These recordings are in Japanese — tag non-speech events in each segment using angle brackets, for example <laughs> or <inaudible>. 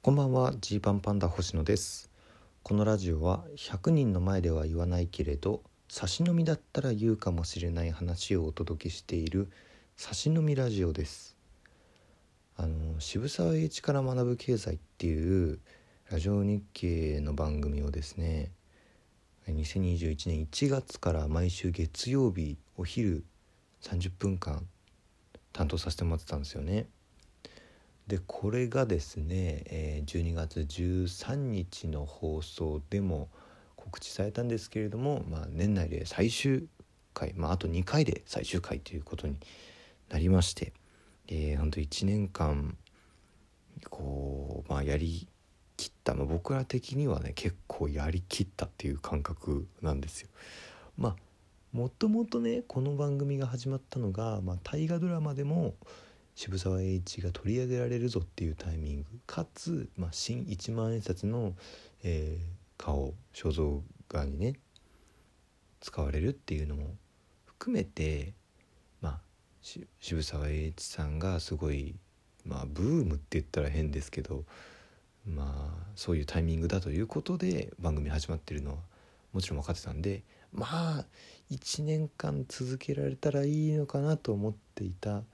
こんばんはジーパンパンダ星野ですこのラジオは100人の前では言わないけれど差し飲みだったら言うかもしれない話をお届けしている差し飲みラジオですあの渋沢栄一から学ぶ経済っていうラジオ日経の番組をですね2021年1月から毎週月曜日お昼30分間担当させてもらってたんですよね。でこれがですね、え、12月13日の放送でも告知されたんですけれども、まあ、年内で最終回、まあ、あと2回で最終回ということになりまして、えー、ほんと1年間こう、まあ、やりきった、まあ、僕ら的にはね結構やりきったっていう感覚なんですよ。まあもともとねこの番組が始まったのが、まあ、大河ドラマでも渋沢栄一が取り上げられるぞっていうタイミング。かつ、まあ、新一万円札の、えー、顔肖像画にね使われるっていうのも含めて、まあ、渋沢栄一さんがすごい、まあ、ブームって言ったら変ですけど、まあ、そういうタイミングだということで番組始まってるのはもちろん分かってたんでまあ1年間続けられたらいいのかなと思っていた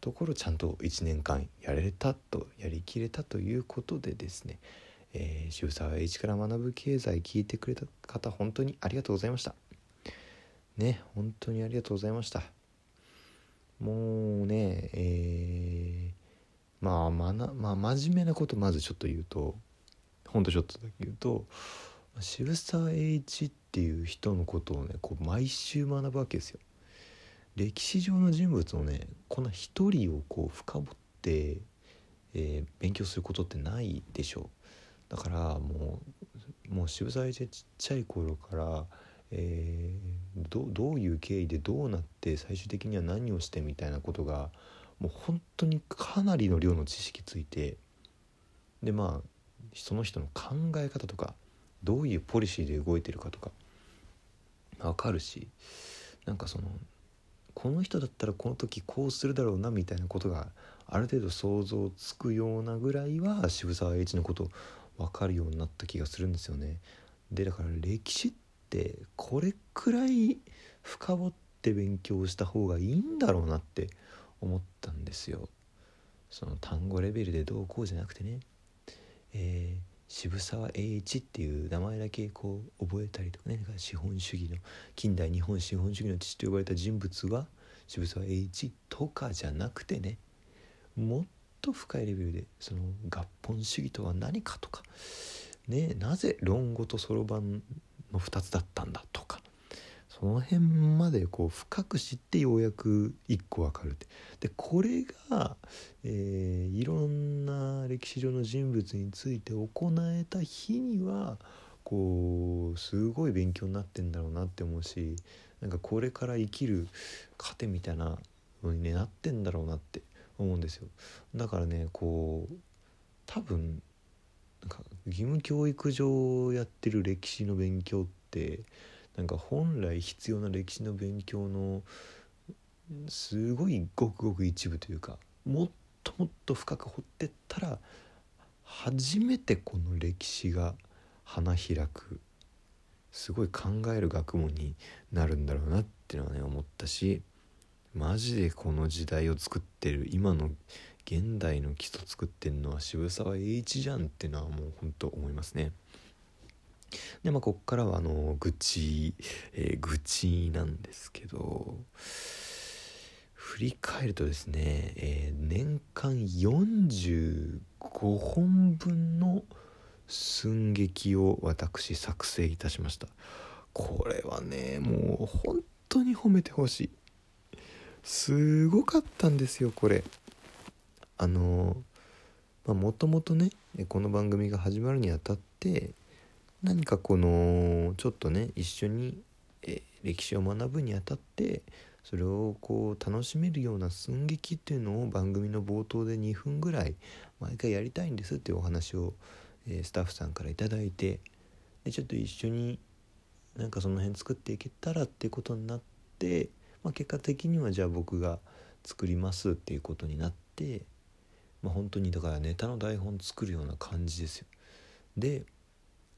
ところちゃんと1年間やれたとやりきれたということでですね、えー、渋沢栄一から学ぶ経済聞いてくれた方本当にありがとうございましたね本当にありがとうございましたもうねえー、まあまなまあ真面目なことまずちょっと言うとほんとちょっとだけ言うと渋沢栄一っていう人のことをねこう毎週学ぶわけですよ。歴史上の人物をねこんな一人をこう深掘って、えー、勉強することってないでしょう。だからもうもう渋沢栄一ちっちゃい頃から、えー、どどういう経緯でどうなって最終的には何をしてみたいなことがもう本当にかなりの量の知識ついてでまあその人の考え方とかどういうポリシーで動いてるかとか分かるしなんかそのこの人だったらこの時こうするだろうなみたいなことがある程度想像つくようなぐらいは渋沢栄一のこと分かるようになった気がするんですよね。でだから歴史ってこれくらい深掘って勉強した方がいいんだろうなって思ったんですよ。その単語レベルでどうこうじゃなくてね。えー渋沢栄一っていう名前だけこう覚えたりとかね。資本主義の近代日本資本主義の父と呼ばれた人物は渋沢栄一とかじゃなくてねもっと深いレベルでその合本主義とは何かとか。ねなぜ論語とそろばんの2つだったんだとか。その辺までこう深く知ってようやく一個わかるって。でこれが、えー、いろんな歴史上の人物について行えた日にはこうすごい勉強になってんだろうなって思うしなんかこれから生きる糧みたいなのに、ね、なってんだろうなって思うんですよ。だからねこう多分なんか義務教育上やってる歴史の勉強ってなんか本来必要な歴史の勉強のすごいごくごく一部というかもっともっと深く掘ってったら初めてこの歴史が花開くすごい考える学問になるんだろうなっていうのはね思ったしマジでこの時代を作ってる今の現代の基礎作ってんのは渋沢栄一じゃんっていうのはもうほんと思いますね。でまあこっからはあの愚痴、えー、愚痴なんですけど振り返るとですね、えー、年間45本分の寸劇を私作成いたしました。これはねもう本当に褒めてほしい。すごかったんですよこれ。あのもともとねこの番組が始まるにあたって何かこのちょっとね一緒に、え歴史を学ぶにあたってそれをこう楽しめるような寸劇っていうのを番組の冒頭で2分ぐらい毎回やりたいんですっていうお話を、えスタッフさんから頂いてでちょっと一緒になんかその辺作っていけたらっていうことになって、まあ、結果的にはじゃあ僕が作りますっていうことになってまあ本当にだからネタの台本作るような感じですよ。で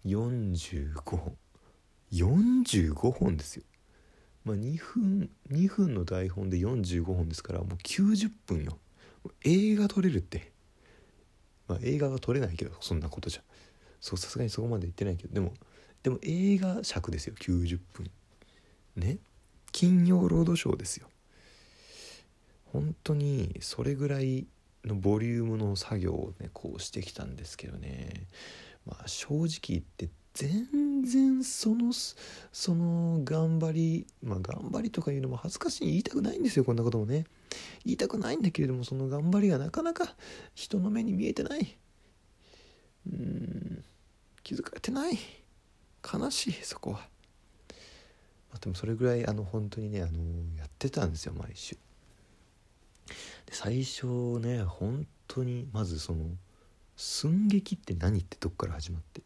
45本。45本ですよ。まあ2分2分の台本で45本ですからもう90分よ。映画撮れるって。まあ映画は撮れないけどそんなことじゃ。そうさすがにそこまで言ってないけど。でもでも映画尺ですよ90分。ね。金曜ロードショーですよ。本当にそれぐらいのボリュームの作業をねこうしてきたんですけどね。まあ正直言って全然そのその頑張りまあ頑張りとかいうのも恥ずかしい言いたくないんですよこんなこともね。言いたくないんだけれどもその頑張りがなかなか人の目に見えてない。うん気づかれてない。悲しいそこは、まあ、でもそれぐらいあの本当にねあのやってたんですよ毎週。で最初ね本当にまずその寸劇って何ってとこから始まって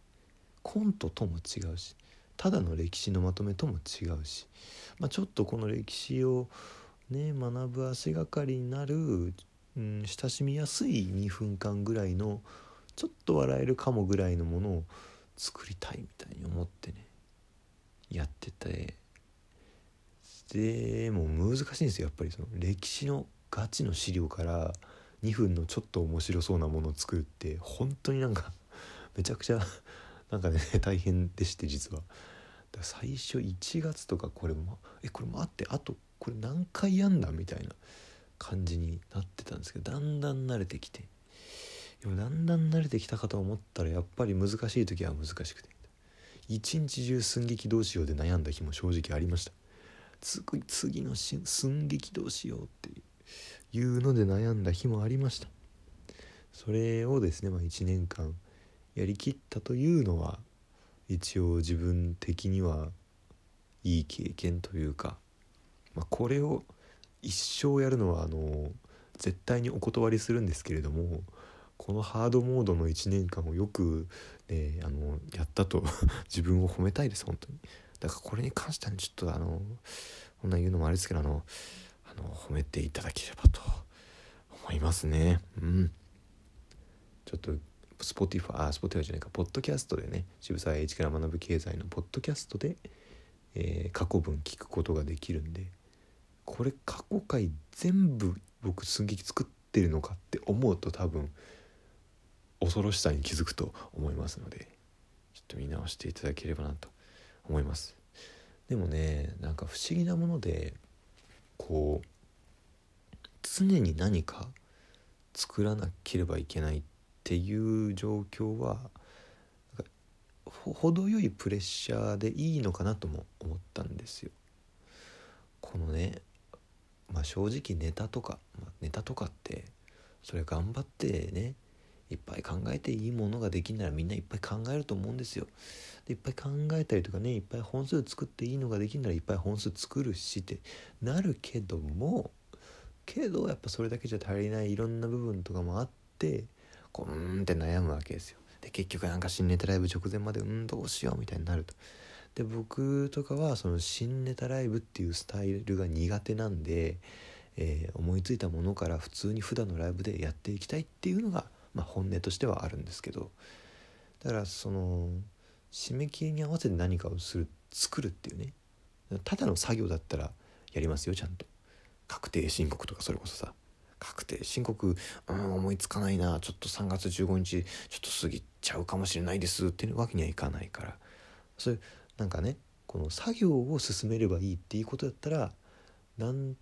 コントとも違うしただの歴史のまとめとも違うし、まあ、ちょっとこの歴史をね学ぶ足がかりになる、うん、親しみやすい2分間ぐらいのちょっと笑えるかもぐらいのものを作りたいみたいに思ってねやってて。でも難しいんですよやっぱりその歴史のガチの資料から2分のちょっと面白そうなものを作るって本当になんか <laughs> めちゃくちゃ <laughs> なんかね <laughs> 大変でして実は。最初1月とかこれもえこれ待ってあとこれ何回やんだみたいな感じになってたんですけどだんだん慣れてきて。でもだんだん慣れてきたかと思ったらやっぱり難しい時は難しくて。一日中寸劇どうしようで悩んだ日も正直ありました。次の寸劇どうしようっていうので悩んだ日もありました。それをですね、まあ、1年間やりきったというのは一応自分的にはいい経験というか、まあ、これを一生やるのはあの絶対にお断りするんですけれどもこのハードモードの1年間をよく、ね、あのやったと <laughs> 自分を褒めたいです本当に。だからこれに関しては、ちょっとあのこんな言うのもあれですけどあのの褒めていただければと思いますね。うん。ちょっと Spotify、あ、 Spotify じゃないか、ポッドキャストでね、渋沢栄一から学ぶ経済のポッドキャストで、えー、過去文聞くことができるんで、これ過去回全部僕寸劇作ってるのかって思うと多分恐ろしさに気づくと思いますのでちょっと見直していただければなと思います。でもねなんか不思議なものでこう常に何か作らなければいけないっていう状況は程よいプレッシャーでいいのかなとも思ったんですよ。このね、まあ、正直ネタとか、まあ、ネタとかってそれ頑張ってねいっぱい考えていいものができんならみんないっぱい考えると思うんですよ。でいっぱい考えたりとかねいっぱい本数作っていいのができんならいっぱい本数作るしってなるけどもけどやっぱそれだけじゃ足りないいろんな部分とかもあってこううんって悩むわけですよで結局なんか新ネタライブ直前までうんどうしようみたいになるとで僕とかはその新ネタライブっていうスタイルが苦手なんで、えー、思いついたものから普通に普段のライブでやっていきたいっていうのが、まあ、本音としてはあるんですけどだからその締め切りに合わせて何かをする作るっていうねただの作業だったらやりますよちゃんと。確定申告とかそれこそさ。確定申告、うん、思いつかないなちょっと3月15日ちょっと過ぎちゃうかもしれないですっていうわけにはいかないから。それなんかねこの作業を進めればいいっていうことだったらなん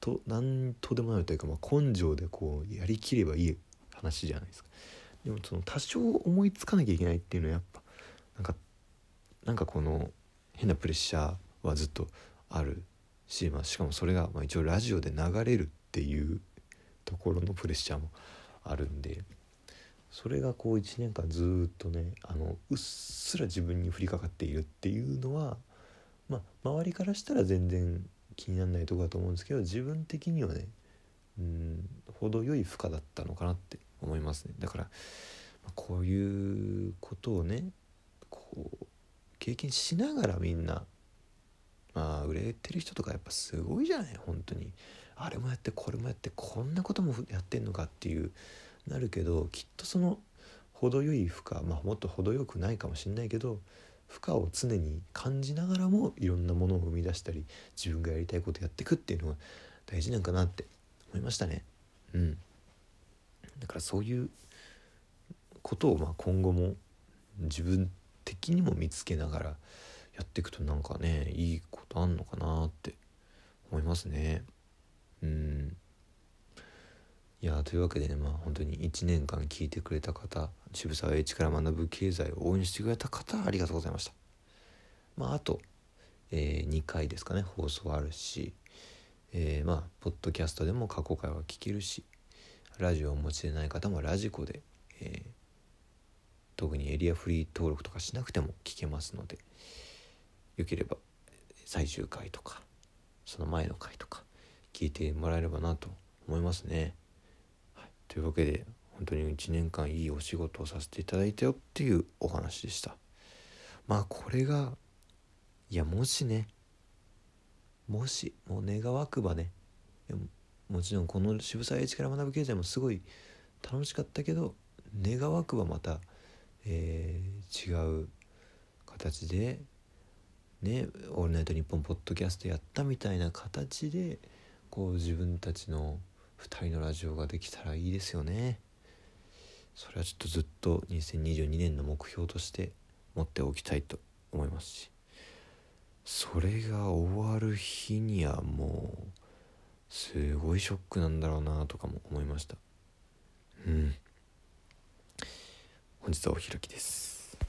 となんとでもないというか、まあ、根性でこうやりきればいい話じゃないですか。でもその多少思いつかなきゃいけないっていうのはやっぱなんかなんかこの変なプレッシャーはずっとあるし、まあ、しかもそれがまあ一応ラジオで流れるっていうところのプレッシャーもあるんでそれがこう1年間ずっとねあのうっすら自分に降りかかっているっていうのはまあ周りからしたら全然気にならないとこだと思うんですけど自分的にはねうん程よい負荷だったのかなって思いますね。だから、こういうことをねこう経験しながらみんなまあ売れてる人とかやっぱすごいじゃない？本当に。あれもやってこれもやってこんなこともやってんのかっていうなるけどきっとその程よい負荷まあもっと程よくないかもしんないけど負荷を常に感じながらもいろんなものを生み出したり自分がやりたいことやっていくっていうのは大事なんかなって思いましたね。うん、だからそういうことをまあ今後も自分的にも見つけながらやっていくとなんかねいいことあんのかなって思いますね。うんいやというわけでねまあ本当に1年間聞いてくれた方渋沢栄一から学ぶ経済を応援してくれた方ありがとうございましたまああと、えー、2回ですかね放送あるし、えー、まあポッドキャストでも過去回は聞けるしラジオをお持ちでない方もラジコで、えー、特にエリアフリー登録とかしなくても聞けますのでよければ最終回とかその前の回とか聞いてもらえればなと思いますね。はいというわけで本当に1年間いいお仕事をさせていただいたよっていうお話でしたまあこれがいやもしねもしもう願わくばねもちろんこの渋沢栄一から学ぶ経済もすごい楽しかったけど願わくばまた、えー、違う形でね「オールナイトニッポン」ポッドキャストやったみたいな形でこう自分たちの2人のラジオができたらいいですよね。それはちょっとずっと2022年の目標として持っておきたいと思いますし。それが終わる日にはもうすごいショックなんだろうなとかも思いました。うん。本日はお開きです。